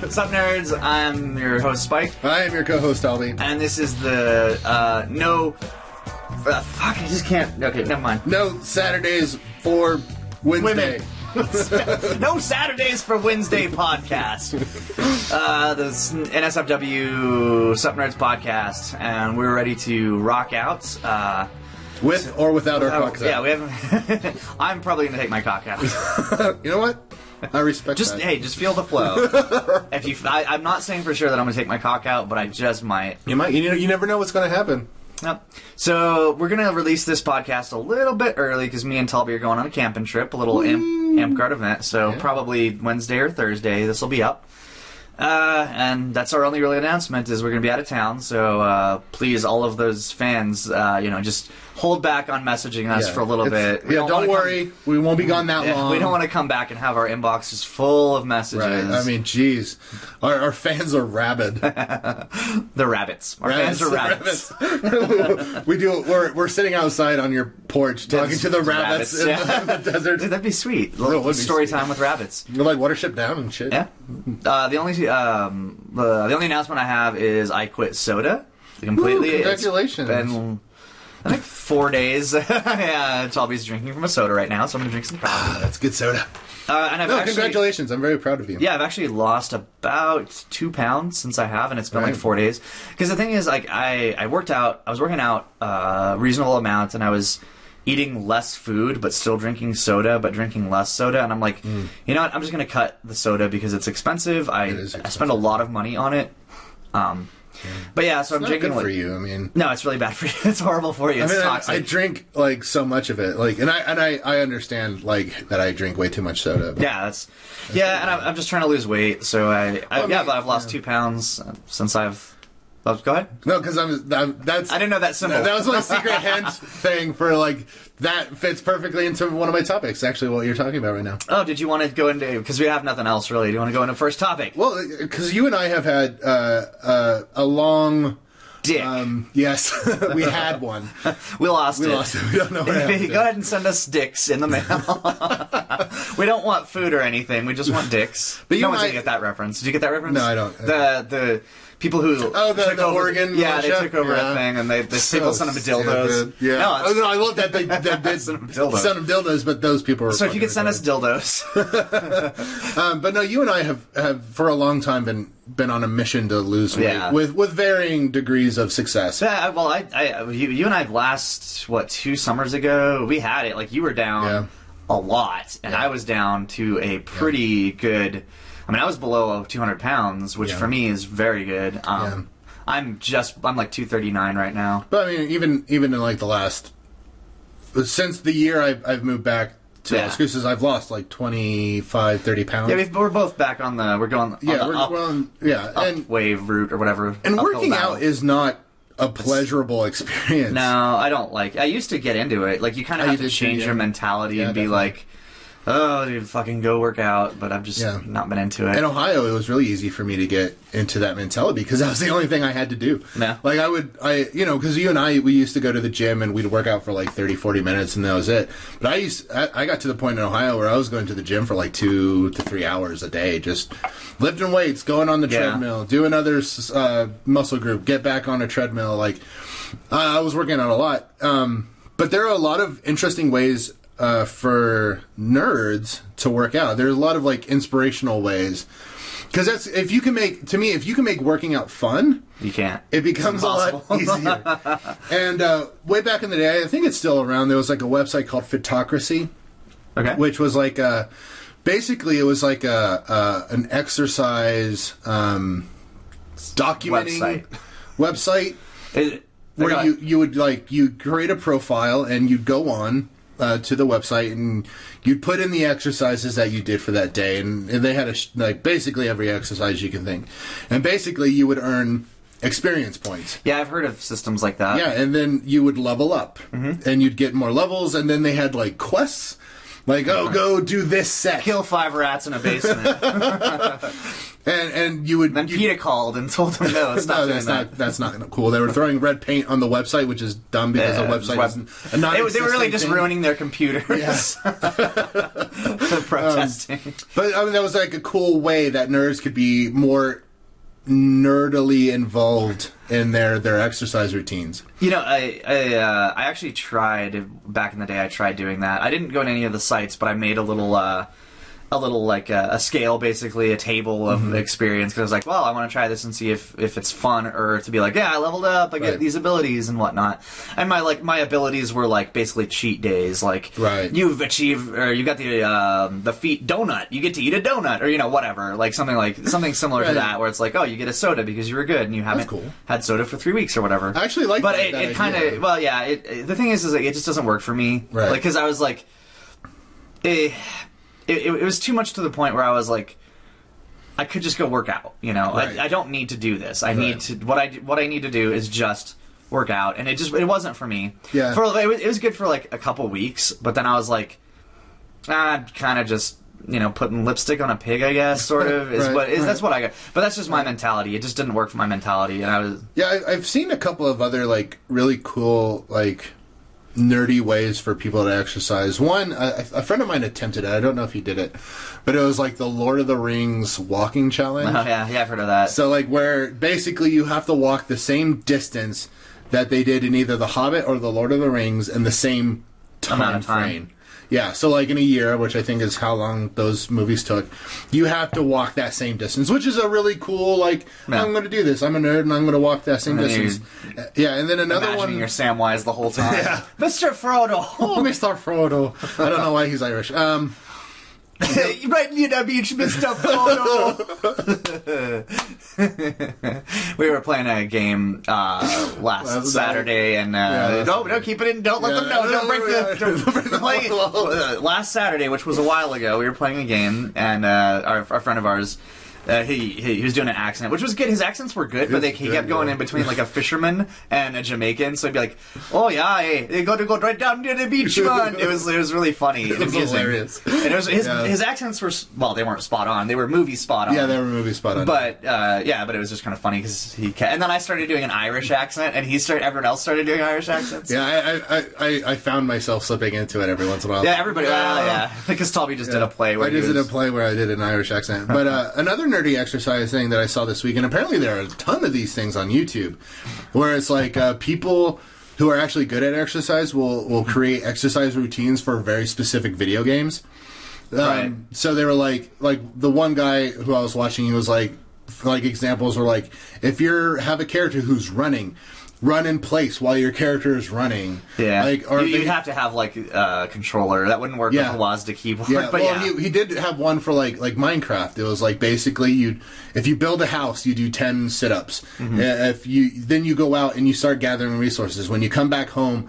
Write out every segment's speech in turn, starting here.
What's up, nerds? I'm your host, Spike, I am your co-host, Albie. and this is the uh, no. Uh, fuck, I just can't. Okay, never mind. No Saturdays for Wednesday. Women. no Saturdays for Wednesday podcast. Uh, the NSFW Sup Nerds podcast, and we're ready to rock out. Uh, With or without our cocks yeah, out. we haven't. I'm probably gonna take my cock out. You know what? I respect Just that. hey, just feel the flow. if you, I, I'm not saying for sure that I'm gonna take my cock out, but I just might. You might. You know. You never know what's going to happen. Yep. So we're gonna release this podcast a little bit early because me and Talby are going on a camping trip, a little amp, Amtgard event. So Yeah. probably Wednesday or Thursday this will be up. Uh, and that's our only really announcement is we're gonna be out of town. So uh, please, all of those fans, uh, you know, just hold back on messaging us Yeah. for a little It's- bit. We Yeah. don't Don't, wanna come- worry. we won't be gone that Yeah, long. we don't want to come back and have our inboxes full of messages. Right. I mean, geez, our, our fans are rabid. the rabbits. Our fans are rabbits. rabbits. we do. We're we're sitting outside on your porch talking to the rabbits, in, Rabbits, the, in the desert. Dude, that'd be sweet. Would Story sweet. time with rabbits. You're like Watership Down and shit. Yeah. Uh, the only um, the, the only announcement I have is I quit soda completely. It's congratulations. been I think four days. yeah, Talby's drinking from a soda right now, so I'm gonna drink some coffee. That's good soda. Uh, and I've No, actually, congratulations. I'm very proud of you. Yeah, I've actually lost about two pounds since I have, and it's been like four days. Because the thing is, like, I I worked out. I was working out uh, reasonable amount, and I was eating less food, but still drinking soda, but drinking less soda. And I'm like, you know what? I'm just gonna cut the soda because it's expensive. I. It is I spend a lot of money on it. Um, but yeah, so I'm Not drinking. good for you. I mean, No, it's really bad for you. It's horrible for you. I mean, I, toxic. I drink like so much of it, like, and I and I, I understand like that I drink way too much soda. but- Yeah, that's yeah, and I'm, I'm just trying to lose weight. So I, I Well, yeah, mean, but I've lost yeah. two pounds uh, since I've. Go ahead. No, because I'm, I'm that's I didn't know that symbol. that was my secret hint thing for like that fits perfectly into one of my topics. Actually, what you're talking about right now. Oh, did you want to go into because we have nothing else really? Do you want to go into first topic? Well, because you and I have had uh, uh, a long. Dick. Um, yes, we had one. we lost We it. lost it. We don't know happened. go ahead and send us dicks in the mail. we don't want food or anything. We just want dicks. But you no one's I- gonna get that reference. Did you get that reference? No, I don't. The the people who Oh, the- took the over, Oregon yeah, they took over Yeah. a thing and they the So people sent them dildos. Yeah. No, oh, no, I love that they, they did Send 'em dildos. them dildos, but those people were. so if you could send us dildos, Um, but no, you and I have, have for a long time been been on a mission to lose weight Yeah. with with varying degrees of success. yeah, well, I, I you, you and I last what two summers ago we had it. Like you were down Yeah. a lot, and. I was down to a pretty good. I mean, I was below 200 pounds, which Yeah. for me is very good. Um, I'm just I'm like 239 right now. But I mean, even even in like the last since the year I've, I've moved back to Yeah. Las Cruces, I've lost like 25, 30 pounds. Yeah, we're both back on the we're going on Yeah, the we're, up, we're on, yeah, up and wave route or whatever. and working battle. out is not a pleasurable experience. No, I don't like. I used to get into it. Like you kind of Oh, have to change yeah. your mentality Yeah, and be definitely. like, "Oh, dude, fucking go work out." But I've just Yeah. not been into it. In Ohio, it was really easy for me to get into that mentality because that was the only thing I had to do. Yeah. Like I would, I you know, because you and I we used to go to the gym and we'd work out for like 30, 40 minutes and that was it. But I used, I, I got to the point in Ohio where I was going to the gym for like two to three hours a day, just lifting weights, going on the Yeah. treadmill, do another uh, muscle group, get back on a treadmill. Like I I was working out a lot. Um, but there are a lot of interesting ways uh, for nerds to work out. There's a lot of like inspirational ways. Because that's if you can make to me if you can make working out fun, you can't. it becomes a lot easier. and uh, way back in the day, I think it's still around. There was like a website called Fitocracy, Okay. which was like a basically it was like a, a an exercise um, documenting Website. website it- where you you would like you create a profile and you'd go on uh, to the website and you'd put in the exercises that you did for that day and, and they had a sh- like basically every exercise you can think and basically you would earn experience points Yeah, I've heard of systems like that. yeah and then you would level up Mm-hmm. and you'd get more levels and then they had like quests like oh go do this set Kill five rats in a basement. and and you would Then you, PETA called and told them no, stop no, that's that. not that's not cool. They were throwing red paint on the website, which is dumb because Yeah, the website web- is a non They, they were really just ruining their computers. For protesting. But I mean, that was like a cool way that nerds could be more nerdily involved in their their exercise routines. You know, I I, uh, I actually tried back in the day. I tried doing that. I didn't go to any of the sites, but I made a little uh, a little like uh, a scale, basically a table of Mm-hmm. experience. Because I was like, well, I want to try this and see if if it's fun or to be like, yeah, I leveled up, I get Right. these abilities and whatnot. And my like my abilities were like basically cheat days. Like Right. you've achieved or you got the um, the feet donut. You get to eat a donut or you know whatever, like something like something similar Right. to that, where it's like, oh, you get a soda because you were good and you haven't cool. had soda for three weeks or whatever. I actually like but that- it, that it kind of well, yeah. It, it- the thing is, is like, it just doesn't work for me. Right. Like because I was like, eh, it, it, it was too much to the point where I was like, I could just go work out. You know, Right. I, I don't need to do this. I Right. need to what I what I need to do is just work out, and it just it wasn't for me. Yeah. For it was, it was good for like a couple weeks, but then I was like, ah, kind of just. You know, putting lipstick on a pig, I guess, sort of is Right, what is right. that's what I got. But that's just my mentality. It just didn't work for my mentality, and I was Yeah, I, I've seen a couple of other like really cool like nerdy ways for people to exercise. One, a, a friend of mine attempted it. I don't know if he did it, but it was like the Lord of the Rings walking challenge. Oh yeah, yeah, I've heard of that. So like where basically you have to walk the same distance that they did in either The Hobbit or The Lord of the Rings in the same time, Amount of time. frame. Yeah, so like in a year, which I think is how long those movies took, you have to walk that same distance, which is a really cool like Yeah. I'm going to do this. I'm a nerd and I'm going to walk that same distance. Yeah, and then another Imagining one you're Samwise the whole time. Yeah. Mr. Frodo. Oh, Mr. Frodo. I don't know why he's Irish. Um right near the beach, Mr. Frodo. we were playing a game uh, last. Saturday, and uh, Yeah, no, no, keep it in. Don't let Yeah, them know. Don't break the. don't break the play- last Saturday, which was a while ago, we were playing a game, and uh, our, our friend of ours. Uh, he, he he was doing an accent, which was good. His accents were good, but they, he kept going yeah. in between like a fisherman and a Jamaican. So he'd be like, "Oh yeah, hey, they got to go right down near the beach, man." It was it was really funny It was hilarious. And it was, his Yeah. his accents were well, they weren't spot on. They were movie spot on. yeah, they were movie spot on. But uh, yeah, but it was just kind of funny because he ca- and then I started doing an Irish accent, and he started. Everyone else started doing Irish accents. yeah, I, I, I, I found myself slipping into it every once in a while. Yeah, everybody. Well, yeah, because Toby just did a play where I just did a play where I did an Irish accent. But uh, another nerdy exercise thing that I saw this week, and apparently there are a ton of these things on YouTube, where it's like uh, people who are actually good at exercise will will create exercise routines for very specific video games. Um, Right. So they were like, like the one guy who I was watching, he was like, like examples were like, if you have a character who's running, run in place while your character is running. Yeah, like or you, would have to have like a controller. That wouldn't work Yeah. with a WASD keyboard. Yeah, but well, yeah, He, he did have one for like like Minecraft. It was like basically you, if you build a house, you do ten sit-ups. Mm-hmm. Uh, If you then you go out and you start gathering resources. When you come back home,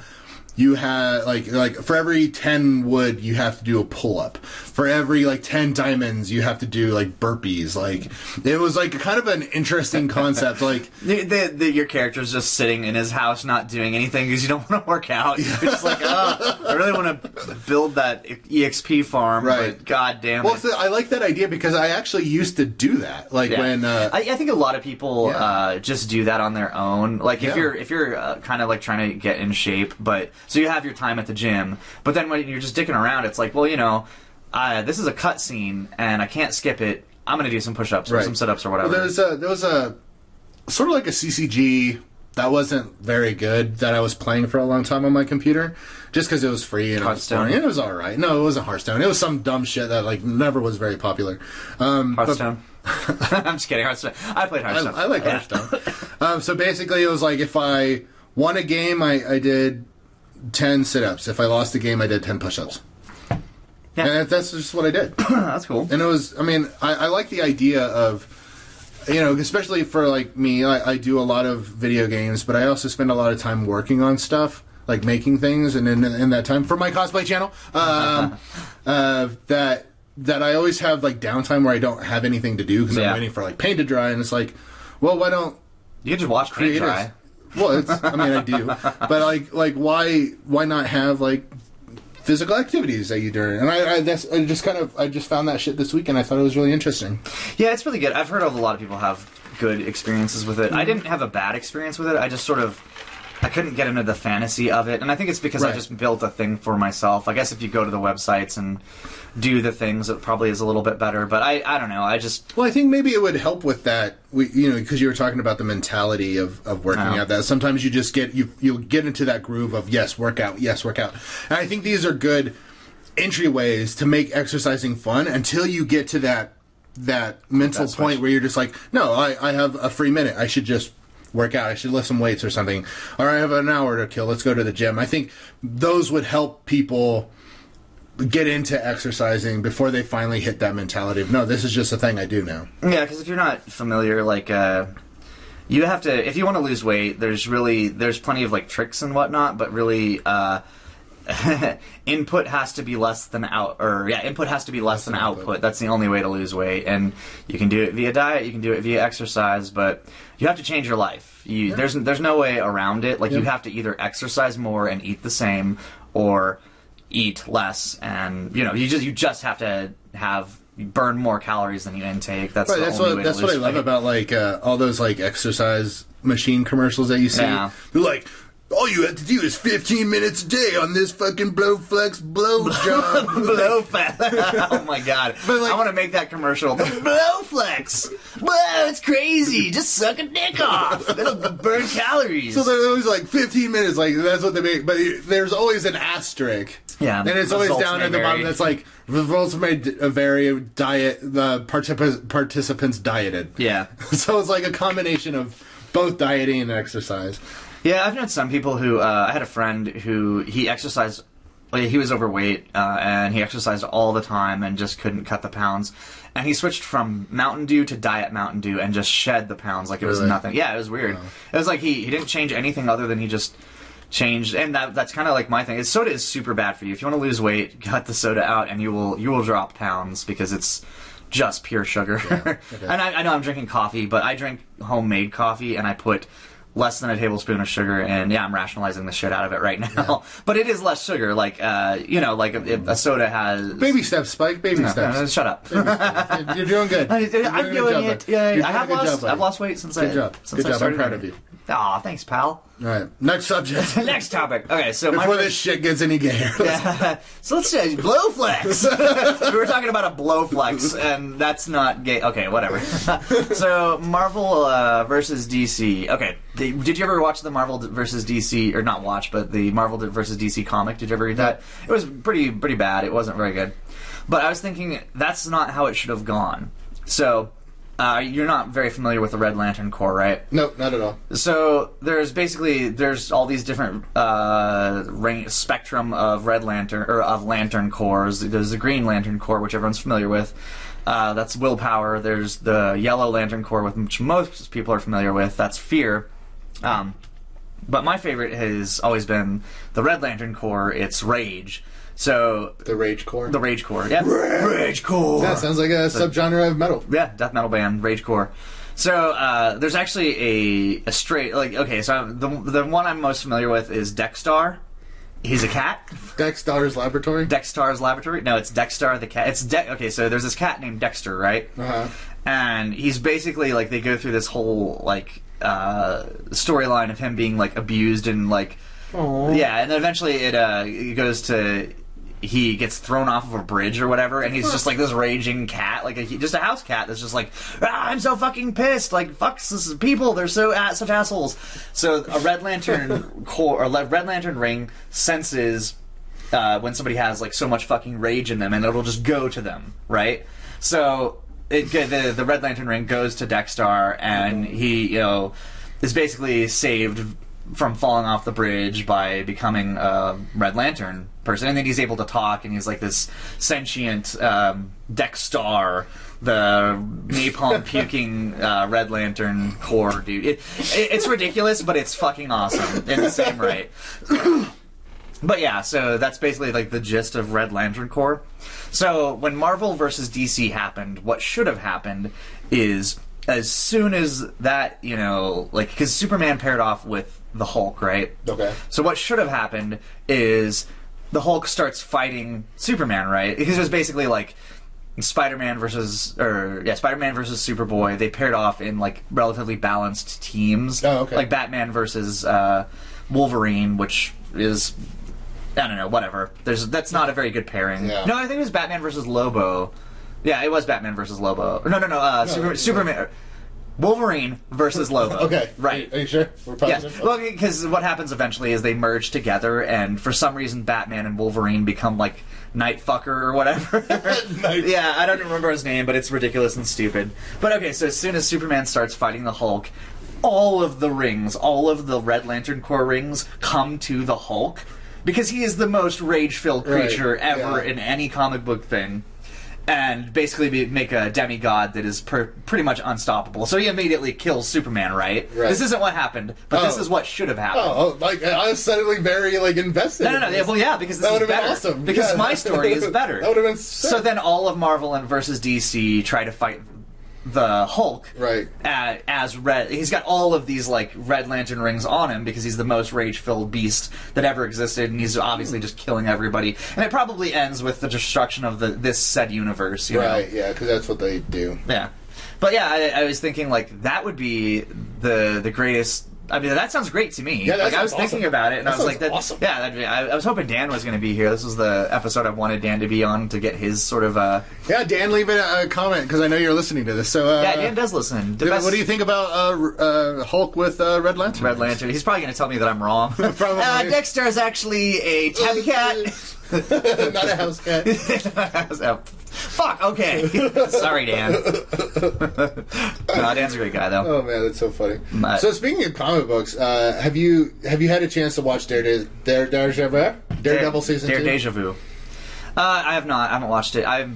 you have like like for every ten wood, you have to do a pull-up. For every like ten diamonds, you have to do like burpees. Like it was like kind of an interesting concept. Like The, the, the, your character's just sitting in his house, not doing anything because you don't want to work out. You're just like, oh, I really want to build that EXP farm, Right. but god damn well, it. so I like that idea because I actually used to do that. Like Yeah. when uh, I, I think a lot of people Yeah. uh, just do that on their own. Like if Yeah. you're if you're uh, kind of like trying to get in shape, but so you have your time at the gym, but then when you're just dicking around, it's like, well, you know, uh, this is a cut scene and I can't skip it. I'm gonna do some push-ups or Right. some sit-ups or whatever. Well, there was a there was a sort of like a CCG that wasn't very good that I was playing for a long time on my computer, just because it was free and it was Hearthstone? boring. And it was all right. No, it wasn't Hearthstone. It was some dumb shit that like never was very popular. Um, but- Hearthstone. I'm just kidding. Hearthstone. I played I, Hearthstone. I like Yeah. Hearthstone. um, so basically, it was like if I won a game, I, I did ten sit-ups. If I lost the game, I did ten push-ups. Yeah. And that's just what I did. That's cool. and it was i mean i, I like the idea of you know especially for like me I, I do a lot of video games but i also spend a lot of time working on stuff like making things and in, in that time for my cosplay channel um, uh, that that i always have like downtime where i don't have anything to do because Yeah. i'm waiting for like paint to dry and it's like well why don't You just watch paint creators dry. Well it's i mean i do but like like why why not have like physical activities that you do. And I, I that's I just kind of I just found that shit this week, and I thought it was really interesting. Yeah, it's really good. I've heard of a lot of people have good experiences with it. I didn't have a bad experience with it. I just sort of I couldn't get into the fantasy of it, and I think it's because I just built a thing for myself. I guess if you go to the websites and do the things, it probably is a little bit better. But I I don't know. I just Well, I think maybe it would help with that. We, you know, because you were talking about the mentality of, of working out. That sometimes you just get you you'll get into that groove of yes, workout, yes, workout. And I think these are good entryways to make exercising fun until you get to that that mental That point where you're just like, no, I, I have a free minute. I should just work out. I should lift some weights or something. Or I have an hour to kill. Let's go to the gym. I think those would help people get into exercising before they finally hit that mentality of no, this is just a thing I do now. Yeah, because if you're not familiar, like, uh, you have to, if you want to lose weight, there's really, there's plenty of, like, tricks and whatnot, but really, uh, input has to be less than out, or, yeah, input has to be less than than output. output. That's the only way to lose weight. And you can do it via diet, you can do it via exercise, but you have to change your life. You, There's, there's no way around it. Like, you have to either exercise more and eat the same, or eat less, and, you know, you just, you just have to have, burn more calories than you intake. That's Right, the that's only what way that's what I love weight. about like uh, all those like exercise machine commercials that you see. Yeah. They're like, all you have to do is 15 minutes a day on this fucking Blowflex blow job. BlowFlex. oh my god! Like- I want to make that commercial. The blow. Whoa, it's crazy. Just suck a dick off. It'll burn calories. so they're always like 15 minutes, like that's what they make. But there's always an asterisk. Yeah, and it's always down at the bottom. That's like the results may d- uh, vary. Diet the particip- participants dieted. yeah, So it's like a combination of both dieting and exercise. Yeah. I've known some people who. Uh, I had a friend who he exercised. Like, he was overweight uh, and he exercised all the time and just couldn't cut the pounds. And he switched from Mountain Dew to Diet Mountain Dew and just shed the pounds like it was Really? nothing. Yeah, it was weird. It was like he, he didn't change anything other than he just changed. And that that's kind of like my thing. Is soda is super bad for you. If you want to lose weight, cut the soda out and you will you will drop pounds because it's just pure sugar. okay. and I, I know I'm drinking coffee, but I drink homemade coffee and I put less than a tablespoon of sugar and yeah i'm rationalizing the shit out of it right now but it is less sugar like uh you know like if, a soda has Baby steps, Spike. Baby No, steps. no, shut up You're doing good. I, You're am a good doing it. Yeah, I have lost. job. I've lost weight since Good I. job. Since Good I job. I'm started. proud of you. Aw, thanks, pal. All right. Next subject. Next topic. Okay, so my Before this shit gets any gayer. so let's say blowflex. we were talking about a blowflex, and that's not gay. Okay, whatever. so Marvel uh, versus DC. Okay, the, did you ever watch the Marvel versus DC, or not watch, but the Marvel versus DC comic? Did you ever read that? It was pretty pretty bad. It wasn't very good. But I was thinking that's not how it should have gone. So. Uh, you're not very familiar with the Red Lantern Corps, right? Nope, not at all. So there's basically there's all these different uh, range, spectrum of Red Lantern or of Lantern Corps. There's the Green Lantern Corps, which everyone's familiar with. Uh, that's willpower. There's the Yellow Lantern Corps, with which most people are familiar with. That's fear. Um, but my favorite has always been the Red Lantern Corps. It's rage. So The Rage Core. the Rage Corps. Yeah, Rage Corps. that sounds like a subgenre of metal. Yeah, death metal band, Ragecore. So uh, there's actually a, a straight like okay. So the the one I'm most familiar with is Dexstar. He's a cat. Dexter's Laboratory. Dexstar's laboratory. No, it's Dexstar the cat. It's De- okay. So there's this cat named Dexter, right? Uh-huh. And he's basically like they go through this whole like uh, storyline of him being like abused and like yeah, and then eventually it uh, it goes to he gets thrown off of a bridge or whatever, and he's just like this raging cat, like a, just a house cat that's just like ah, I'm so fucking pissed, like fuck this people, they're so a- such assholes. So a Red Lantern Corps or Red Lantern ring senses uh, when somebody has like so much fucking rage in them, and it'll just go to them, right? So it, the the Red Lantern ring goes to Dexstar, and he you know is basically saved from falling off the bridge by becoming a Red Lantern person, and then he's able to talk, and he's like this sentient um, Dexstar. The napalm puking uh, Red Lantern Corps dude. It, it, it's ridiculous, but it's fucking awesome in the same right. But yeah, so that's basically like the gist of Red Lantern Corps. So when Marvel versus DC happened, what should have happened is as soon as that, you know, like because Superman paired off with the Hulk, right? Okay. So what should have happened is the Hulk starts fighting Superman, right? Because it was basically like Spider-Man versus or yeah, Spider-Man versus Superboy. They paired off in like relatively balanced teams. Oh, okay. Like Batman versus uh, Wolverine, which is I don't know, whatever. There's that's not a very good pairing. Yeah. No, I think it was Batman versus Lobo. Yeah, it was Batman versus Lobo. No, no, no. Uh, Super, yeah. Superman, Wolverine versus Lobo. Okay. right. Are you sure? We're positive? Well, because what happens eventually is they merge together, and for some reason, Batman and Wolverine become like Night Fucker or whatever. Yeah, I don't remember his name, but it's ridiculous and stupid. But okay, so as soon as Superman starts fighting the Hulk, all of the rings, all of the Red Lantern Corps rings, come to the Hulk because he is the most rage-filled Right, creature ever yeah. in any comic book thing. And basically be, make a demigod that is per, pretty much unstoppable. So he immediately kills Superman, right? Right. This isn't what happened, but this Oh. is what should have oh, happened. Oh, oh, like I was suddenly very like invested. No, no, in no. this. Yeah, well, yeah, because this That is would've been better. awesome. Because Yeah. my story is better. That would've been so. then all of Marvel and versus DC try to fight the Hulk. Right. Uh, as red, he's got all of these like Red Lantern rings on him because he's the most rage-filled beast that ever existed, and he's obviously just killing everybody. And it probably ends with the destruction of the this said universe. You know? Right. Yeah, because that's what they do. Yeah. But yeah, I, I was thinking like that would be the the greatest. I mean, that sounds great to me. Yeah, that like I was sounds thinking awesome. about it, and That I was like, that, awesome. "Yeah." That'd be, I, I was hoping Dan was going to be here. This was the episode I wanted Dan to be on to get his sort of. uh Yeah, Dan, leave a, a comment because I know you're listening to this. So, uh, Yeah, Dan does listen. The yeah, best- What do you think about uh, uh, Hulk with uh, Red Lantern? Red Lantern. He's probably going to tell me that I'm wrong. Probably. Uh, Dexter is actually a tabby cat. Not a house cat. Oh, Fuck. Okay. Sorry, Dan. no, Dan's a great guy though. Oh man, that's so funny. But- so speaking of comic books, uh, have you have you had a chance to watch Daredevil? Dare, Daredevil, Daredevil season Dare two? Deja Vu. Uh, I have not. I haven't watched it. I've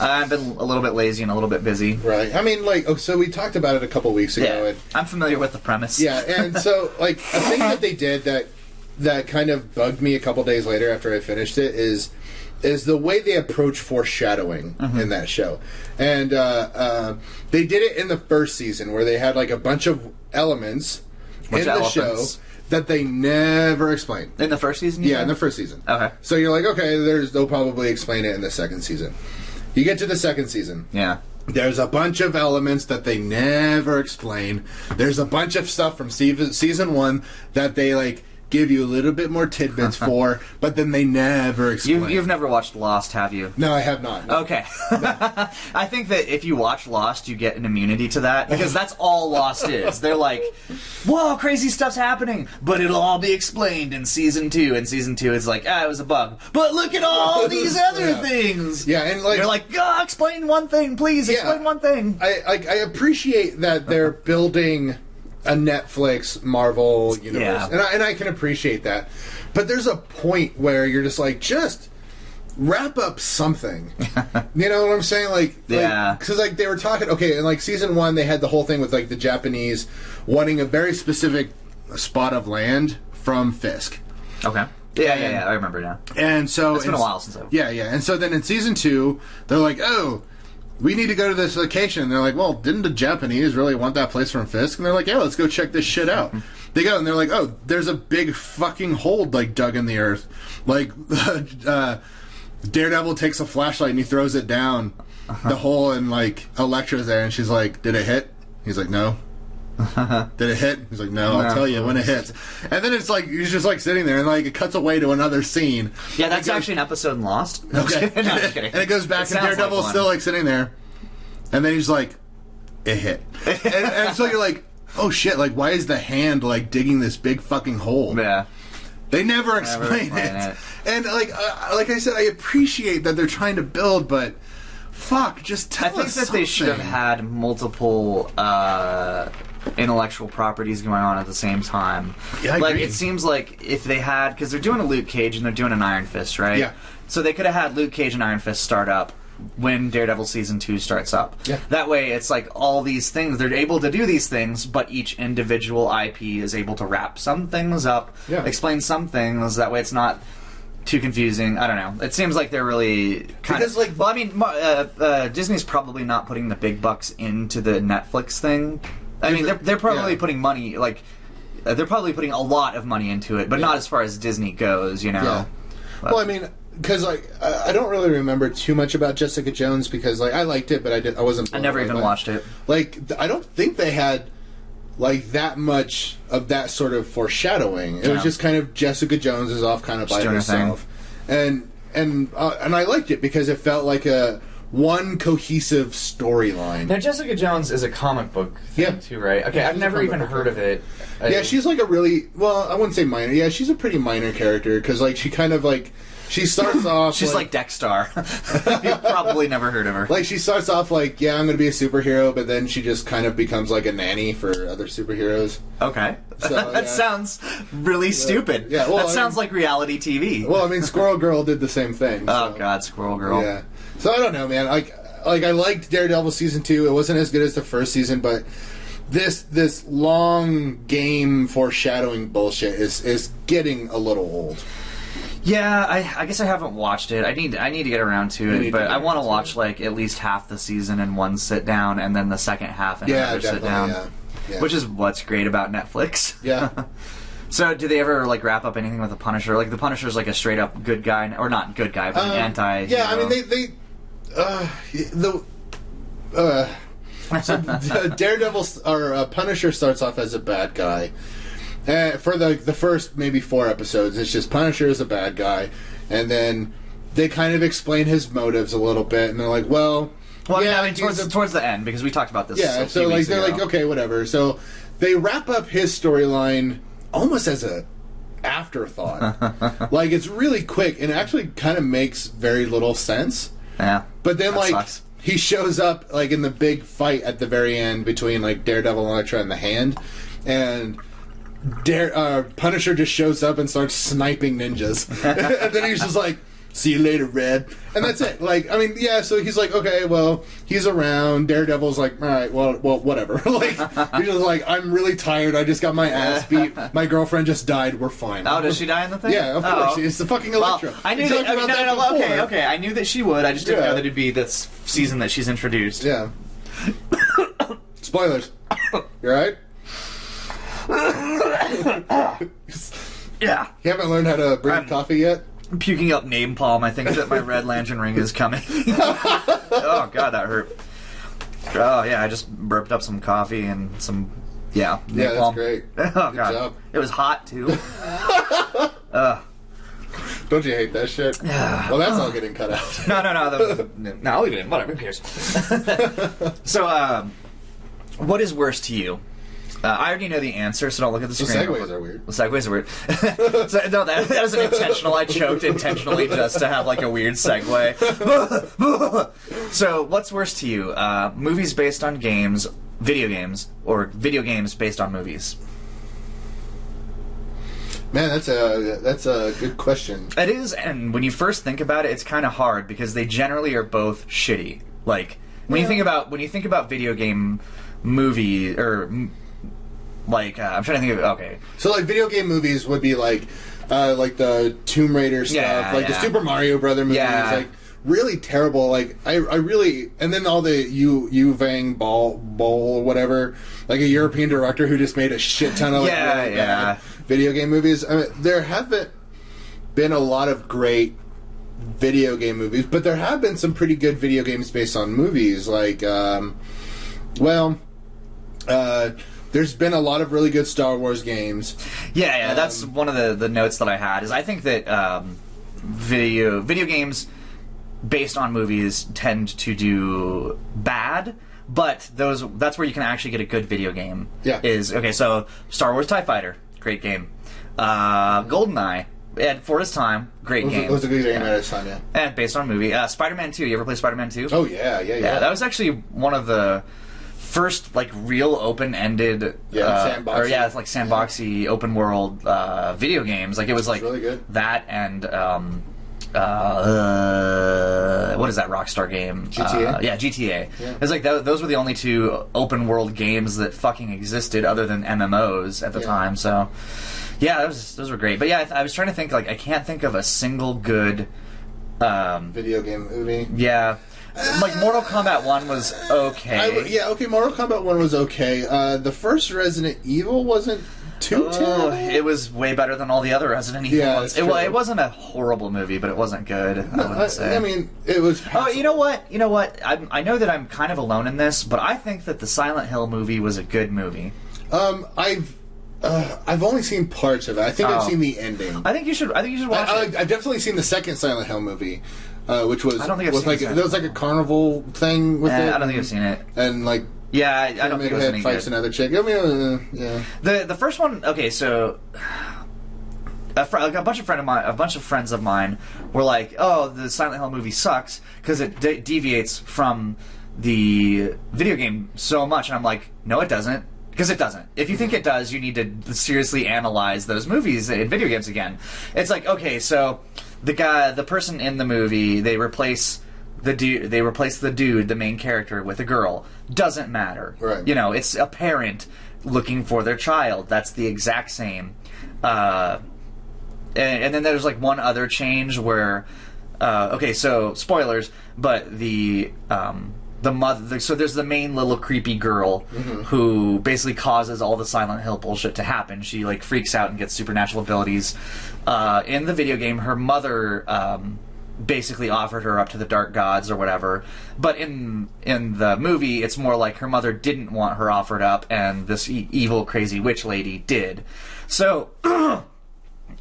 I've been a little bit lazy and a little bit busy. Right. I mean, like, oh, so we talked about it a couple weeks ago. Yeah, And, I'm familiar with the premise. yeah, and so like a thing that they did that that kind of bugged me a couple days later after I finished it is is the way they approach foreshadowing Mm-hmm. in that show, and uh, uh, they did it in the first season where they had like a bunch of elements Bunch in of the elephants. show that they never explained. in the first season. Yeah, said? in the first season. Okay. So you're like, okay, there's they'll probably explain it in the second season. You get to the second season. yeah. There's a bunch of elements that they never explain. There's a bunch of stuff from season season one that they like give you a little bit more tidbits for, but then they never explain. You, you've never watched Lost, have you? no, I have not. Okay. I think that if you watch Lost, you get an immunity to that because that's all Lost is. They're like, whoa, crazy stuff's happening, but it'll all be explained in season two. And season two is like, ah, it was a bug. But look at all these other Yeah. things. Yeah, and like You're like, ah, explain one thing, please. Explain one thing. I like I appreciate that they're building a Netflix Marvel universe, Yeah. and I, and I can appreciate that. But there's a point where you're just like, just wrap up something. you know what I'm saying? Like, Yeah. because like they were talking. Okay, in like season one, they had the whole thing with like the Japanese wanting a very specific spot of land from Fisk. Okay. Yeah, yeah, yeah. I remember now. And so It's been a while since I've- Yeah, yeah. And so then in season two, they're like, "Oh, we need to go to this location." And they're like, "Well, didn't the Japanese really want that place from Fisk?" And they're like, "Yeah, let's go check this shit out." they go and they're like, "Oh, there's a big fucking hole like dug in the earth." Like uh, Daredevil takes a flashlight and he throws it down the hole, and like Elektra's there, and she's like, "Did it hit?" He's like, "No." Did it hit? He's like, no, I'll No. tell you when it hits. And then it's like he's just like sitting there, and like it cuts away to another scene. Yeah, that's It goes- actually an episode in Lost. No, I'm just Okay. No, I'm just kidding. and it goes back, It and sounds like Daredevil's one. still like sitting there, and then he's like, "It hit," and, and so you're like, "Oh shit!" Like, why is the hand like digging this big fucking hole? Yeah. They never explain, explain it. it. and like, uh, like I said, I appreciate that they're trying to build, but fuck, just tell I think us that they should have something. had multiple uh, intellectual properties going on at the same time. Yeah, I like agree. it seems like if they had because they're doing a Luke Cage and they're doing an Iron Fist, right? Yeah. So they could have had Luke Cage and Iron Fist start up when Daredevil season two starts up. Yeah. That way, it's like all these things they're able to do these things, but each individual IP is able to wrap some things up, Yeah. explain some things. That way, it's not. Too confusing. I don't know. It seems like they're really kind Because, of like- Well, I mean, uh, uh, Disney's probably not putting the big bucks into the Netflix thing. I mean, they're they're probably Yeah. putting money like uh, they're probably putting a lot of money into it, but not as far as Disney goes. You know. Yeah. Well, I mean, because like I, don't really remember too much about Jessica Jones because like I liked it, but I did I wasn't. I never even watched it. Like I don't think they had like that much of that sort of foreshadowing. It was just kind of Jessica Jones is off kind of by Just her herself, and and uh, and I liked it because it felt like a one cohesive storyline. Now Jessica Jones is a comic book thing Yeah. too, right? Okay, I've She's never even heard of it. Yeah, she's like a really well. I wouldn't say minor. Yeah, she's a pretty minor character because like she kind of like she starts off. She's like Dexstar. You've probably never heard of her. like she starts off like yeah i'm gonna be a superhero but then she just kind of becomes like a nanny for other superheroes Okay. So, that yeah. sounds really stupid. Yeah, well, that I sounds mean- like reality TV. well i mean squirrel girl did the same thing oh so, god, Squirrel Girl. yeah so i don't know man like like i liked daredevil season two it wasn't as good as the first season but this this long game foreshadowing bullshit is is getting a little old Yeah, I, I guess I haven't watched it. I need I need to get around to it, but get I want to watch it. like at least half the season in one sit down, and then the second half in yeah another sit down. yeah. yeah Which is what's great about Netflix. yeah So, do they ever like wrap up anything with the Punisher? Like the Punisher's like a straight up good guy, or not good guy, but an Um, anti. Yeah, I mean they they uh, the uh, so Daredevil or uh, Punisher starts off as a bad guy. Uh, for the the first maybe four episodes, it's just Punisher is a bad guy, and then they kind of explain his motives a little bit, and they're like, well. Well, yeah, I mean, towards, he's towards the end because we talked about this. yeah, so like they're ago. like, okay, whatever. So they wrap up his storyline almost as a afterthought. like it's really quick and actually kind of makes very little sense. Yeah, But then That like sucks. he shows up like in the big fight at the very end between like Daredevil and Elektra and the Hand, and. Dare uh, Punisher just shows up and starts sniping ninjas, and then he's just like, "See you later, Red," and that's it. Like, I mean, yeah. So he's like, "Okay, well, he's around." Daredevil's like, "All right, well, well, whatever." like, he's just like, "I'm really tired. I just got my ass beat. My girlfriend just died. We're fine." Oh, does she die in the thing? Yeah, of Oh. course. It's the fucking Well, I knew that. talked I mean, no, no, no, okay, okay. I knew that she would. I just didn't Yeah. know that it'd be this season that she's introduced. Yeah. Spoilers. You alright? Yeah. You haven't learned how to brew coffee yet? I'm puking up napalm. I think that my red lantern ring is coming. oh god, that hurt. Oh yeah, I just burped up some coffee and some yeah. Yeah, that's great. Oh Good god, job. it was hot too. Don't you hate that shit? well, that's all getting cut out. No, no, no. The, no, I'll leave it in. Whatever. Who cares? so, um, what is worse to you? Uh, I already know the answer, so don't look at the The screen. segues are weird. The segues are weird. so, no, that, that was intentional. I choked intentionally just to have like a weird segue. so, what's worse to you? Uh, movies based on games, video games, or video games based on movies? Man, that's a that's a good question. It is, and when you first think about it, it's kind of hard because they generally are both shitty. Like when you think about when you think about video game movie or m- like uh, I'm trying to think of okay, So, like, video game movies would be like, uh, like the Tomb Raider stuff, Yeah, like the. Super Mario Brother movies, Yeah. like really terrible. Like, I, I really, and then all the Yu Yu Vang Ball Bowl or whatever, like a European director who just made a shit ton of like, Yeah, really yeah. video game movies. I mean, there haven't been a lot of great video game movies, but there have been some pretty good video games based on movies. Like, um, well, uh, there's been a lot of really good Star Wars games. yeah, yeah. that's Um, one of the the notes that I had is I think that um, video video games based on movies tend to do bad. But those that's where you can actually get a good video game. Yeah. Is okay, so Star Wars TIE Fighter, great game. Uh GoldenEye, and for its time, great It was, game. it was a good game at its time, yeah. And based on a movie. Uh, Spider Man 2. You ever play Spider Man 2? Oh yeah, yeah, yeah. yeah, that was actually one of the first like real open ended Yeah, uh, sandboxy. or yeah, it's like sandboxy open world uh, video games. Like it was like really good. that and um, uh, what is that Rockstar game? GTA? Uh, yeah, GTA. Yeah. It's like tho- those were the only two open world games that fucking existed other than MMOs at the Yeah. time. So yeah, those those were great. But yeah, I, th- I was trying to think like I can't think of a single good. Um, Video game movie. yeah, like Mortal Kombat One was okay. I yeah, okay. Mortal Kombat One was okay. Uh, the first Resident Evil wasn't too Oh, terrible. it was way better than all the other Resident Evil Yeah, ones. It, true. it wasn't a horrible movie, but it wasn't good. I wouldn't I, say. I mean, it was. Oh, you know what? You know what? I, I know that I'm kind of alone in this, but I think that the Silent Hill movie was a good movie. Um, I've uh, I've only seen parts of it. I think I've Oh. seen the ending. I think you should. I think you should watch I, it. I, I've definitely seen the second Silent Hill movie, uh, which was I don't think I've was seen like there was like a carnival thing with Eh, it. I don't think I've seen it. And like Yeah, I, I don't think it was had any fights good. another chick. I mean, uh, yeah. The the first one. Okay, so a, fr- like a bunch of friend of mine, a bunch of friends of mine were like, "Oh, the Silent Hill movie sucks because it de- deviates from the video game so much." And I'm like, "No, it doesn't." Because it doesn't. If you think it does, you need to seriously analyze those movies and video games again. It's like, okay, so the guy, the person in the movie, they replace the dude, they replace the dude, the main character, with a girl. Doesn't matter. Right. You know, it's a parent looking for their child. That's the exact same. Uh, and, and then there's like one other change where, uh, okay, so spoilers, but the um, the mother. So there's the main little creepy girl who basically causes all the Silent Hill bullshit to happen. She like freaks out and gets supernatural abilities. Uh, in the video game, her mother. Um, basically offered her up to the dark gods or whatever but in in the movie it's more like her mother didn't want her offered up and this e- evil crazy witch lady did so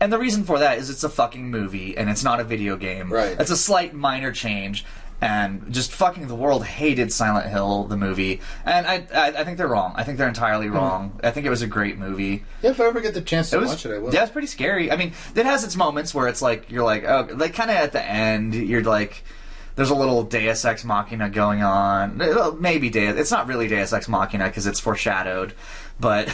and the reason for that is it's a fucking movie and it's not a video game. Right. It's a slight minor change. And just fucking the world hated Silent Hill, the movie. And I, I, I think they're wrong. I think they're entirely hmm. wrong. I think it was a great movie. Yeah, if I ever get the chance to was, watch it, I will. yeah, it's pretty scary. I mean, it has its moments where it's like you're like, oh, like kind of at the end, you're like, there's a little Deus Ex Machina going on. Maybe Deus. It's not really Deus Ex Machina because it's foreshadowed, but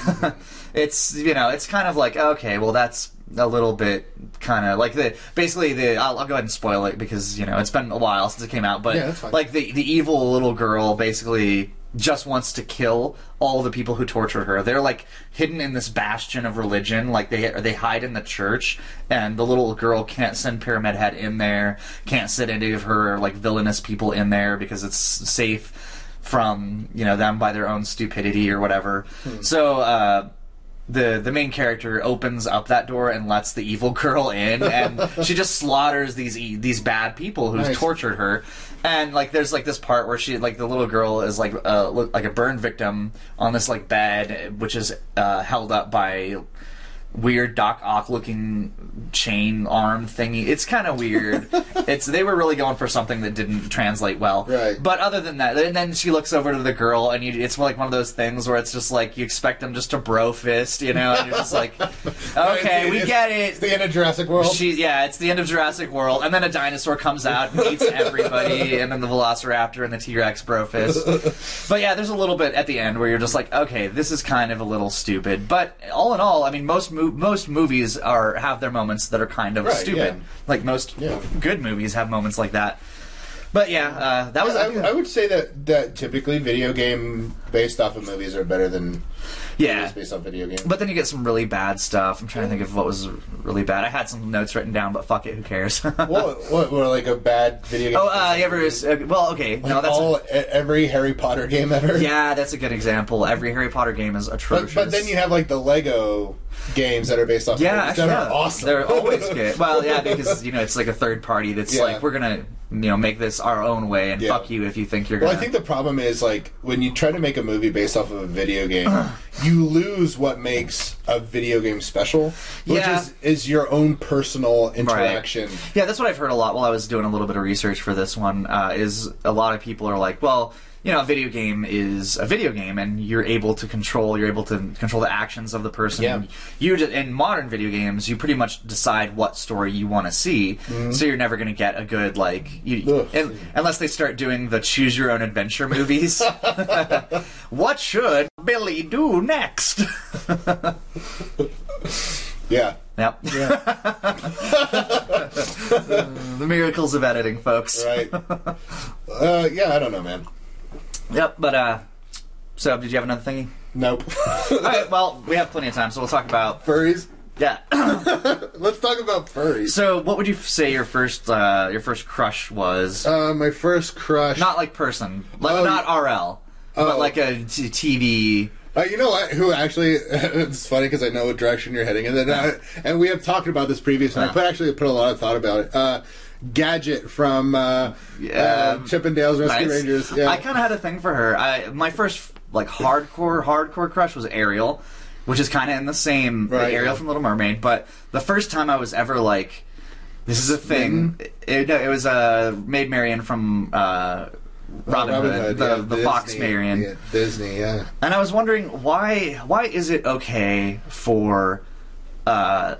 it's you know, it's kind of like okay, well that's a little bit kind of like the basically the I'll, I'll go ahead and spoil it because you know it's been a while since it came out, but Yeah, like the the evil little girl basically just wants to kill all the people who tortured her. They're like hidden in this bastion of religion, like they they hide in the church, and the little girl can't send Pyramid Head in there, can't send any of her like villainous people in there because it's safe from you know them by their own stupidity or whatever. Hmm. So. uh the the main character opens up that door and lets the evil girl in, and she just slaughters these e- these bad people who's Nice. tortured her. And like, there's like this part where she like the little girl is like uh, like a burn victim on this like bed, which is uh, held up by weird Doc Ock looking chain arm thingy. It's kind of weird. it's they were really going for something that didn't translate well. Right. But other than that, and then she looks over to the girl, and you, it's like one of those things where it's just like you expect them just to bro fist, you know, and you're just like, okay, we It's- get It's it. the end of Jurassic World. She, yeah, it's the end of Jurassic World, and then a dinosaur comes out and eats everybody, and then the Velociraptor and the T Rex bro fist. But yeah, there's a little bit at the end where you're just like, okay, this is kind of a little stupid. But all in all, I mean, most mo- most movies are have their moments that are kind of Right, stupid. yeah. Like most Yeah. good movies have moments like that. But yeah, uh, that was. I, I would say that that typically video game based off of movies are better than yeah. based off video games. But then you get some really bad stuff. I'm trying to think of what was really bad. I had some notes written down, but fuck it, who cares? what, what were like a bad video game? oh, uh, you ever? Uh, well, okay, no, that's all e- every Harry Potter game ever. yeah, that's a good example. Every Harry Potter game is But, atrocious. but then you have like the Lego games that are based off. yeah, actually, that yeah. are awesome. They're always good. Well, yeah, because you know it's like a third party that's Yeah. like we're gonna you know make this our own way and Yeah. fuck you if you think you're Well, gonna. Well, I think the problem is like when you try to make a movie based off of a video game, you lose what makes a video game special, which Yeah. is is your own personal interaction. Yeah, that's what I've heard a lot while I was doing a little bit of research for this one. Uh, is a lot of people are like, well, you know, a video game is a video game, and you're able to control, you're able to control the actions of the person. Yeah. You in modern video games, you pretty much decide what story you want to see, so you're never going to get a good like, you, Mm-hmm. Un- unless they start doing the choose your own adventure movies. what should Billy do next? Yeah. yep. the miracles of editing, folks. Right. uh, yeah, I don't know, man. Yep, but uh so did you have another thingy? Nope. Alright, well, we have plenty of time, so we'll talk about Furries. yeah. Let's talk about furries. so what would you say your first uh your first crush was? Uh, my first crush. not like person. Like Oh, not RL. Oh. But like a t- TV Uh, you know what? Who actually? it's funny because I know what direction you're heading, and then uh, and we have talked about this previously. I Yeah. put actually put a lot of thought about it. Gadget from uh, Yeah. uh, Chip 'n Dale Rescue Nice. Rangers. Yeah, I kind of had a thing for her. I my first like hardcore hardcore crush was Ariel, which is kind of in the same Right, Ariel yeah. from Little Mermaid. But the first time I was ever like, this is a thing. Mm-hmm. It, it was uh, Maid Marian from uh, Robin, Robin Hood, Hood, the yeah, the Fox Disney, Marian. yeah, Disney, yeah. And I was wondering why why is it okay for uh,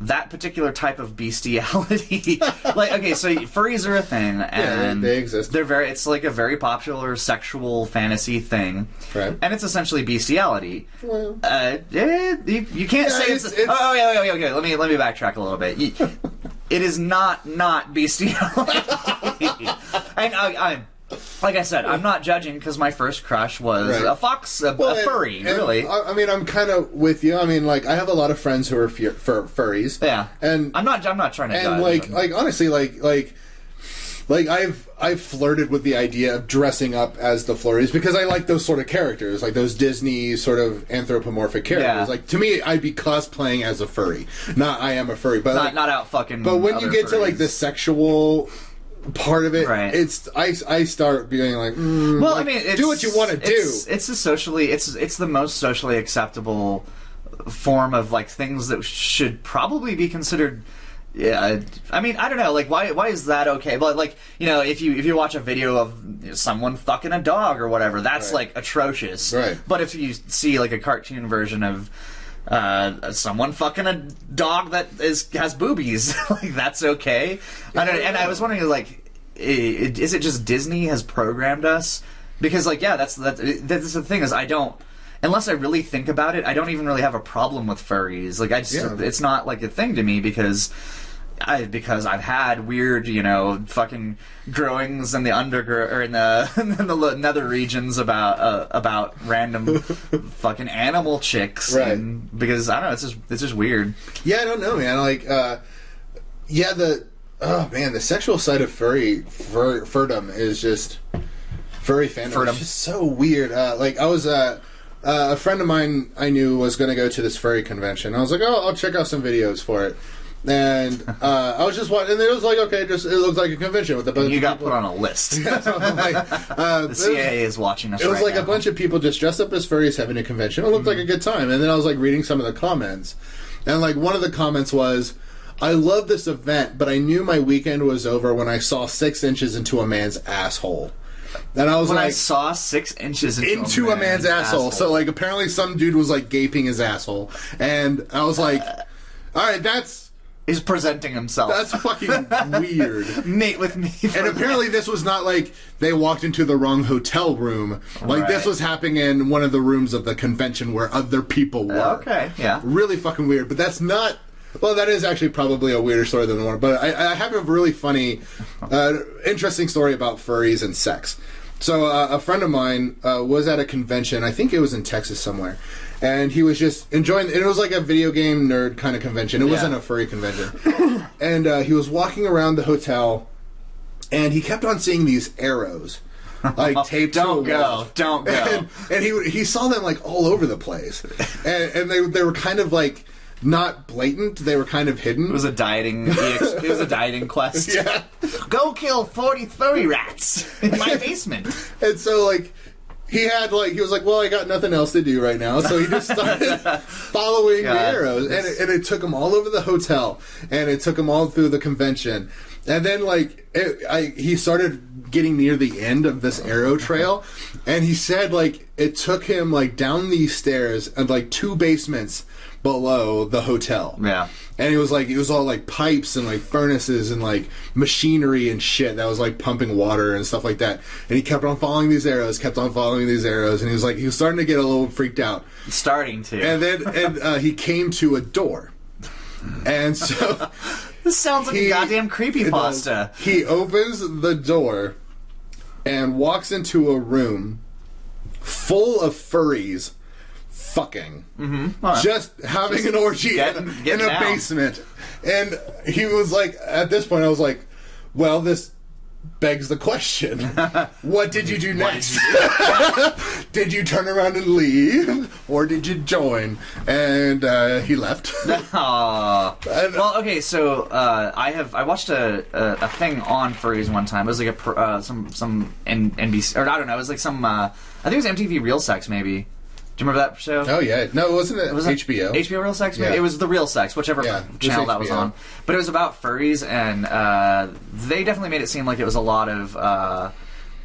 that particular type of bestiality? like, okay, so furries are a thing, and they exist. They're very. It's like a very popular sexual fantasy thing, Right. and it's essentially bestiality. Well. Uh, eh, you, you can't Yeah, say it's. it's- it's- Oh, yeah, yeah, yeah, okay. Let me let me backtrack a little bit. You- it is not not bestiality, and I, I'm. Like I said, I'm not judging because my first crush was Right. a fox, a, Well, and- furry, and really. I, I mean, I'm kind of with you. I mean, like, I have a lot of friends who are fur, fur, furries. Yeah, and I'm not. I'm not trying to. and judge. like, like honestly, like, like, like I've I've flirted with the idea of dressing up as the Flurries because I like those sort of characters, like those Disney sort of anthropomorphic characters. Yeah. Like to me, I'd be cosplaying as a furry, not I am a furry, but not like, not out fucking. But when you other get to like furries. the sexual part of it, Right. it's I, I start being like, mm, well, like, I mean, it's, do what you want to do. It's, a socially. It's it's the most socially acceptable form of like things that should probably be considered. Yeah, I mean, I don't know. Like, why? Why is that okay? But like, you know, if you if you watch a video of someone fucking a dog or whatever, that's Right. like atrocious. Right. But if you see like a cartoon version of uh, someone fucking a dog that is has boobies, like that's okay. I don't, and I was wondering, like, is it just Disney has programmed us? Because, like, yeah, that's that's, that's the thing is I don't. Unless I really think about it, I don't even really have a problem with furries. Like, I just, Yeah. it's not like a thing to me because I because I've had weird, you know, fucking growings in the underground or in the in the nether regions about uh, about random fucking animal chicks, Right. and because I don't know, it's just it's just weird. Yeah, I don't know, man. Like, uh, yeah, the oh man, the sexual side of furry fur, furdom is just furry fandom. Furdom. It's just so weird. Uh, like, I was uh, uh, a friend of mine I knew was going to go to this furry convention. I was like, oh, I'll check out some videos for it. And uh, I was just watching, and it was like, okay, just it looked like a convention with a bunch You got people. put on a list. like, uh, the CIA is watching us. it was right like now. a bunch of people just dressed up as furries having a convention. It looked like a good time. And then I was like reading some of the comments. And like one of the comments was, I love this event, but I knew my weekend was over when I saw six inches into a man's asshole. And I was like I saw six inches into, into a man's, asshole. So like apparently some dude was like gaping his asshole. And I was like, all right, that's he's presenting himself. that's fucking weird. mate with me. And apparently, this was not like they walked into the wrong hotel room. Like this was happening in one of the rooms of the convention where other people were. Okay, yeah. Really fucking weird. But that's not. Well, that is actually probably a weirder story than the one. But I, I have a really funny, uh, interesting story about furries and sex. So uh, a friend of mine uh, was at a convention. I think it was in Texas somewhere. And he was just enjoying. And it was like a video game nerd kind of convention. It wasn't a furry convention. and uh, he was walking around the hotel, and he kept on seeing these arrows, like taped. Don't go. wall. Don't go. And, and he he saw them like all over the place, and, and they they were kind of like not blatant. They were kind of hidden. It was a dieting. It was a dieting quest. yeah. Go kill forty furry rats in my basement. And so like he had like he was like, well, I got nothing else to do right now, so he just started following the arrows, and it, and it took him all over the hotel, and it took him all through the convention, and then like it, I he started getting near the end of this arrow uh-huh. trail, and he said like it took him like down these stairs and like two basements below the hotel. Yeah. And it was like it was all like pipes and like furnaces and like machinery and shit that was like pumping water and stuff like that. And he kept on following these arrows, kept on following these arrows, and he was like he was starting to get a little freaked out. Starting to. And then and uh, he came to a door, and so this sounds like he- a goddamn creepy pasta. He opens the door and walks into a room full of furries fucking. Mm-hmm. Just having an orgy Getting- in, a, getting in a down. basement. And he was like, at this point, I was like, well, this begs the question: What did you do next? did you turn around and leave, or did you join? And uh, he left. And- Well, okay, so uh, I have I watched a, a a thing on furries one time. It was like a uh, some some N- NBC or I don't know. It was like some uh, I think it was MTV Real Sex maybe. Do you remember that show? oh yeah, no, wasn't it? Was it HBO. HBO Real Sex? Maybe? Yeah. It was the Real Sex, whichever Yeah, it was channel that was on. But it was about furries, and uh, they definitely made it seem like it was a lot of uh,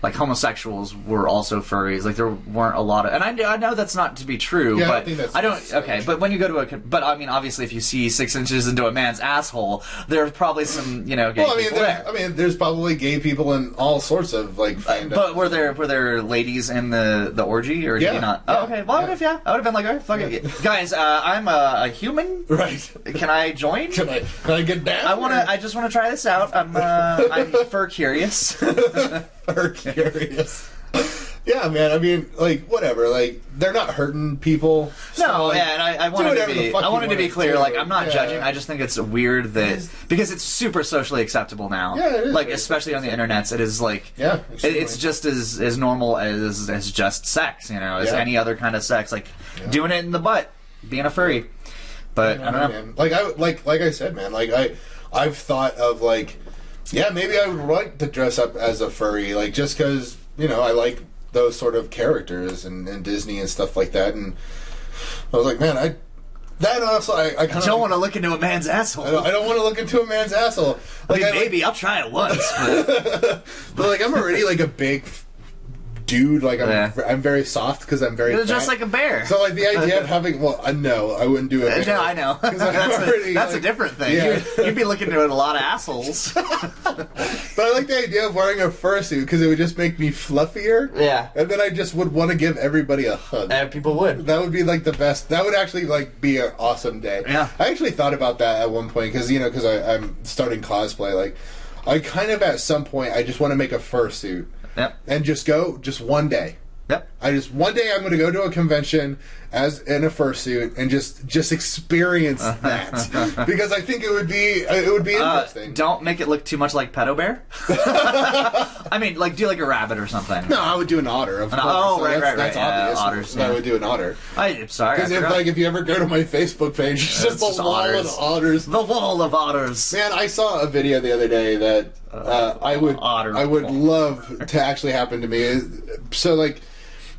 like homosexuals were also furries. Like there weren't a lot of, and I, I know that's not to be true, Yeah, I but think that's- I don't. Okay, but when you go to a, but I mean, obviously, if you see six inches into a man's asshole, there's probably some, you know, gay Well, I mean, people there. I mean, there's probably gay people in all sorts of like fandom. But were there were there ladies in the the orgy or did Yeah, you not? yeah, Oh, okay. Well, yeah. if yeah, I would have been like, oh, fuck it, guys. Uh, I'm a, a human. right? Can I join? Can I can I get down? I want to. I just want to try this out. I'm. Uh, I'm fur curious. are curious. Yeah, man. I mean, like, whatever. Like, they're not hurting people. so, no, like, yeah, and I, I wanted to be. I wanted to be clear. Like, I'm not Yeah. judging. I just think it's weird that because it's super socially acceptable now. Yeah, it is Like, especially on the internets, it is like. Yeah, It, it's just as as normal as as just sex. You know, as Yeah. any other kind of sex. Like doing it in the butt, being a furry. But I don't know. man. Like I like like I said, man. Like I I've thought of like, yeah, maybe I would like to dress up as a furry, like just because you know I like those sort of characters and, and Disney and stuff like that. And I was like, man, I that also I, I I don't want to look into a man's asshole. I don't, don't want to look into a man's asshole. I Like mean, I, maybe I'll try it once. But but like I'm already like a big dude. Like I'm Yeah. I'm very soft because I'm very just fat. like a bear. So like the idea of having well, uh, no, I wouldn't do it. No, I know. That's a, already, that's a different thing. Yeah. You'd, you'd be looking at a lot of assholes. But I like the idea of wearing a fursuit because it would just make me fluffier. Yeah. And then I just would want to give everybody a hug. And people would. that would be like the best. That would actually like be an awesome day. Yeah. I actually thought about that at one point because you know because I'm starting cosplay. Like, I kind of at some point I just want to make a fursuit Yep. and just go just one day. Yep. I just one day I'm going to go to a convention as in a fursuit and just just experience that because I think it would be it would be Uh, interesting. don't make it look too much like Pedo Bear. I mean, like do like a rabbit or something. no, I would do an otter. Of course. oh, right, that's, right, That's right, yeah, obvious. otters, I would do an otter I'm sorry. Because if like if you ever go to my Facebook page, it's just it's a wall otters. of otters. the wall of otters. Man, I saw a video the other day that uh, I would otter I would love to actually happen to me. So like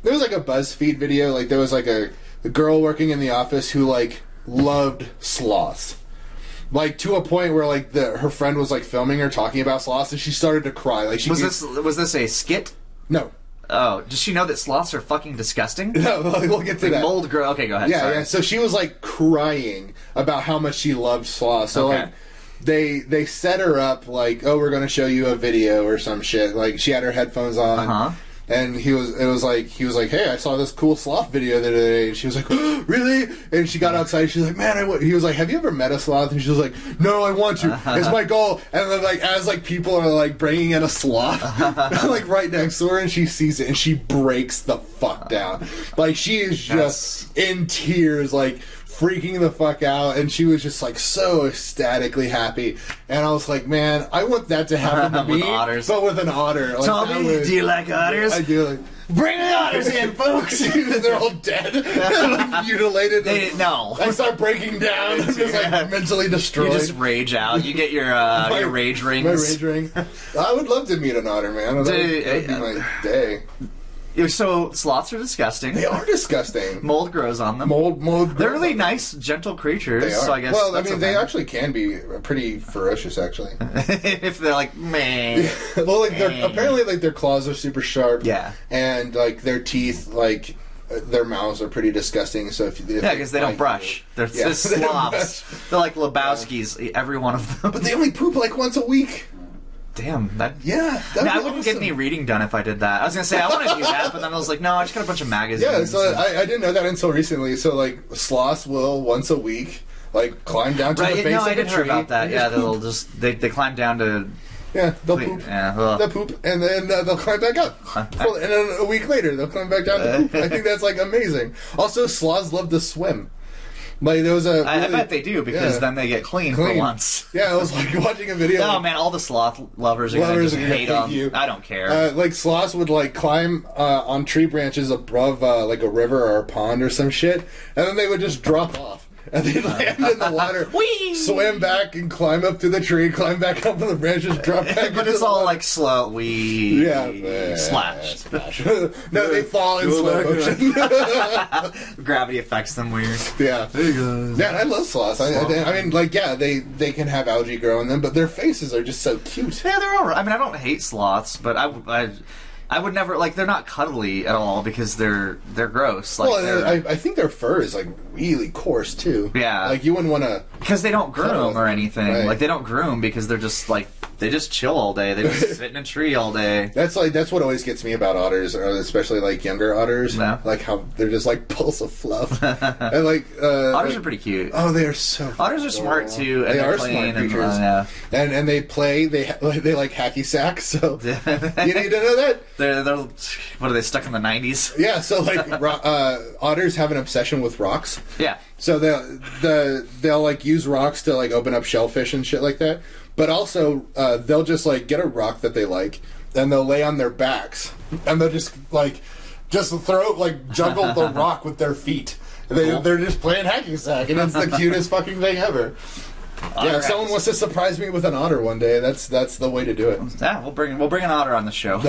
there was like a BuzzFeed video, like there was like a, a girl working in the office who like loved sloths. Like to a point where like the her friend was like filming her talking about sloths and she started to cry. Like she Was this was this a skit? no. Oh, does she know that sloths are fucking disgusting? No, like, we'll get to Like that. mold girl. Okay, go ahead. Yeah, sorry. yeah. So she was like crying about how much she loved sloths So Okay. like they they set her up like, oh, we're gonna show you a video or some shit. Like she had her headphones on. Uh-huh. And he was, it was like, he was like, hey, I saw this cool sloth video the other day. And she was like, really? And she got outside. She's like, man, I want, he was like, have you ever met a sloth? And she was like, no, I want to. Uh-huh. It's my goal. And then like, as like people are like bringing in a sloth, uh-huh. like right next to her and she sees it and she breaks the fuck down. Like she is just in tears, like freaking the fuck out. And she was just like so ecstatically happy. And I was like, man, I want that to happen to With me. otters. But with an otter. Like, Tommy, would- do you like otters? I do. Like, Bring the otters in, folks. they're all dead, like, mutilated. They- no. I start breaking down. I'm just like mentally destroyed. You just rage out. You get your uh, My- your rage rings. My rage ring. I would love to meet an otter, man. That would, that would be my day. So sloths are disgusting. They are disgusting. Mold grows on them. Mold, mold. They're really nice, gentle creatures. They are. So I guess. well, I mean, they actually can be pretty ferocious, actually. if they're like, man. well, like they're apparently like their claws are super sharp. Yeah. and like their teeth, like their mouths are pretty disgusting. So if, if Yeah, because they don't brush. you- They're Yeah, just they slobs. brush. They're like Lebowski's. Every one of them. But they only poop like once a week. Damn, that. Yeah, that'd No, I wouldn't get any reading done if I did that. I was gonna say I want to do that, but then I was like, no, I just got a bunch of magazines. Yeah, so I, I didn't know that until recently. So like sloths will once a week like climb down to right? the base No, of I did hear about that. Yeah, they'll poop. just they, they climb down to. yeah they'll poop. Yeah, ugh. They'll poop and then uh, they'll climb back up. Well, and then a week later they'll climb back down to poop. I think that's like amazing. Also, sloths love to swim. Like there was a. I, I really- bet they do because yeah. then they get clean, for once. Yeah, I was like watching a video. Oh man, all the sloth lovers are gonna Lovers gonna hate hate them. you. I don't care. Uh, like sloths would like climb uh, on tree branches above uh, like a river or a pond or some shit, and then they would just drop off. And they land in the water, Whee! swim back and climb up to the tree, climb back up on the branches, drop back. but it's all water. like slow. We yeah, slash. splash. no, they fall in slow motion. Gravity affects them weird. yeah, yeah. I love sloths. I, I, I mean, like, yeah, they they can have algae grow in them, but their faces are just so cute. Yeah, they're all right. I mean, I don't hate sloths, but I, I, I would never like. They're not cuddly at all because they're they're gross. Like Well, I, I think their fur is like really coarse too. Yeah. like you wouldn't want to. because they don't groom or anything. Right. Like they don't groom because they're just like they just chill all day. They just sit in a tree all day. That's like that's what always gets me about otters, especially like younger otters. Yeah. Like how they're just like pulls of fluff, and like uh, Otters like- are pretty cute. Oh, they are so. Otters are smart too, and They are smart and creatures. uh, and and they play. They ha- they like hacky sack. So you need to know that. They're they're what are they stuck in the nineties? Yeah. So like ro- uh, otters have an obsession with rocks. Yeah. So they'll the they'll like use rocks to like open up shellfish and shit like that. But also uh, they'll just like get a rock that they like and they'll lay on their backs and they'll just like just throw like juggle the rock with their feet. They Cool. they're just playing hacking sack and it's the cutest fucking thing ever. Yeah, if someone wants to surprise me with an otter one day, that's that's the way to do it. Yeah, we'll bring we'll bring an otter on the show.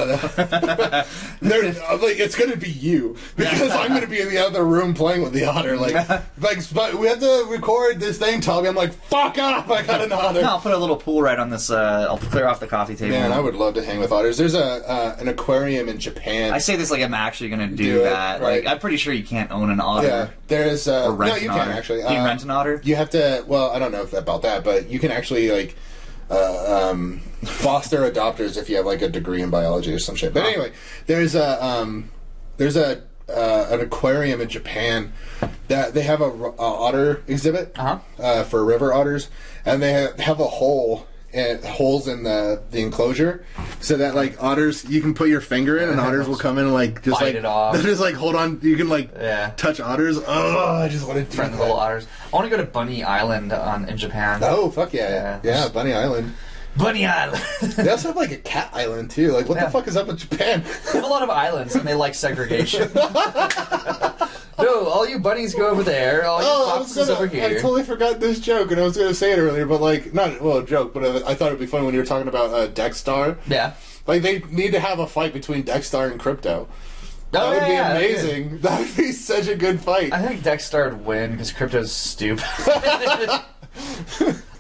They're, like it's gonna be you because I'm gonna be in the other room playing with the otter. Like, like but we have to record this thing, Toby. I'm like, fuck off! I got an otter. No, I'll put a little pool right on this. Uh, I'll clear off the coffee table. Man, I would love to hang with otters. There's a uh, an aquarium in Japan. I say this like I'm actually going to do, Do it, that. right. Like I'm pretty sure you can't own an otter. yeah, there's uh, Or no, an you otter. can actually. Can you Uh, rent an otter? You have to. Well, I don't know if about that, but you can actually like uh, um, foster adopters if you have like a degree in biology or some shit. But anyway, there's a um, there's a uh, an aquarium in Japan that they have a, a otter exhibit Uh-huh. uh, for river otters, and they have, have a hole. And holes in the the enclosure, so that like otters, you can put your finger in, and otters will come in and like just Bite like it off. Just like hold on. You can like Yeah. touch otters. Oh, I just want to do Friend that. little otters. I want to go to Bunny Island on in Japan. Oh fuck yeah, Yeah. yeah, Bunny Island. Bunny Island. They also have like a cat island too. Like what Yeah. the fuck is up with Japan? They have a lot of islands and they like segregation. no, all you bunnies go over there. All you oh, I, foxes gonna, over I totally forgot this joke, and I was gonna say it earlier, but like not well a joke, but uh, I thought it'd be funny when you were talking about uh, Dex-Starr. yeah. Like they need to have a fight between Dex-Starr and Krypto. That Oh, would yeah, be yeah, that'd be amazing. That would be such a good fight. I think Dex-Starr would win because Krypto's stupid.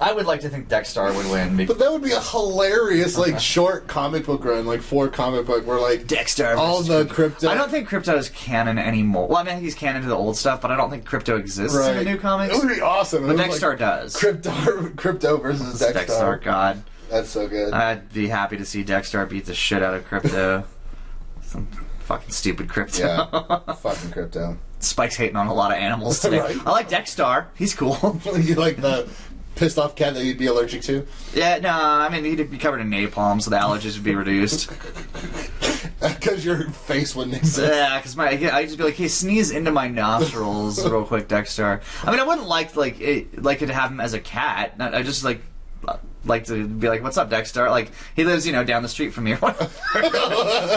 I would like to think Dex-Starr would win. But that would be a hilarious, like, short comic book run, like four comic book, where like Dexter. all the Krypto. I don't think Krypto is canon anymore. Well, I mean, he's canon to the old stuff, but I don't think Krypto exists in the new comics. It would be awesome. But It was, Dexter like, does. Krypto, Krypto versus Dexter. Dexter, God. That's so good. I'd be happy to see Dexter beat the shit out of Krypto. Some fucking stupid Krypto. yeah, fucking Krypto. Spike's hating on a lot of animals today. Right. I like Dexter. He's cool. you like the pissed off cat that you'd be allergic to? yeah, no, I mean, he'd be covered in napalm, so the allergies would be reduced. Because your face wouldn't exist. Yeah, because my I'd just be like, hey, sneeze into my nostrils real quick, Dexter. I mean, I wouldn't like like it, like it to have him as a cat. I just like like to be like, what's up, Dexter? Like he lives, you know, down the street from me. or whatever.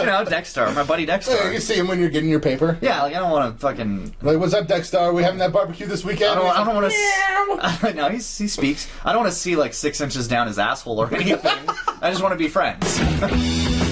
you know, Dexter, my buddy Yeah, you Dexter. see him when you're getting your paper. Yeah, like I don't want to fucking. Like, what's up, Dexter? Are we having that barbecue this weekend? I don't, I don't want to. no, he's, he speaks. I don't want to see like six inches down his asshole or anything. I just want to be friends.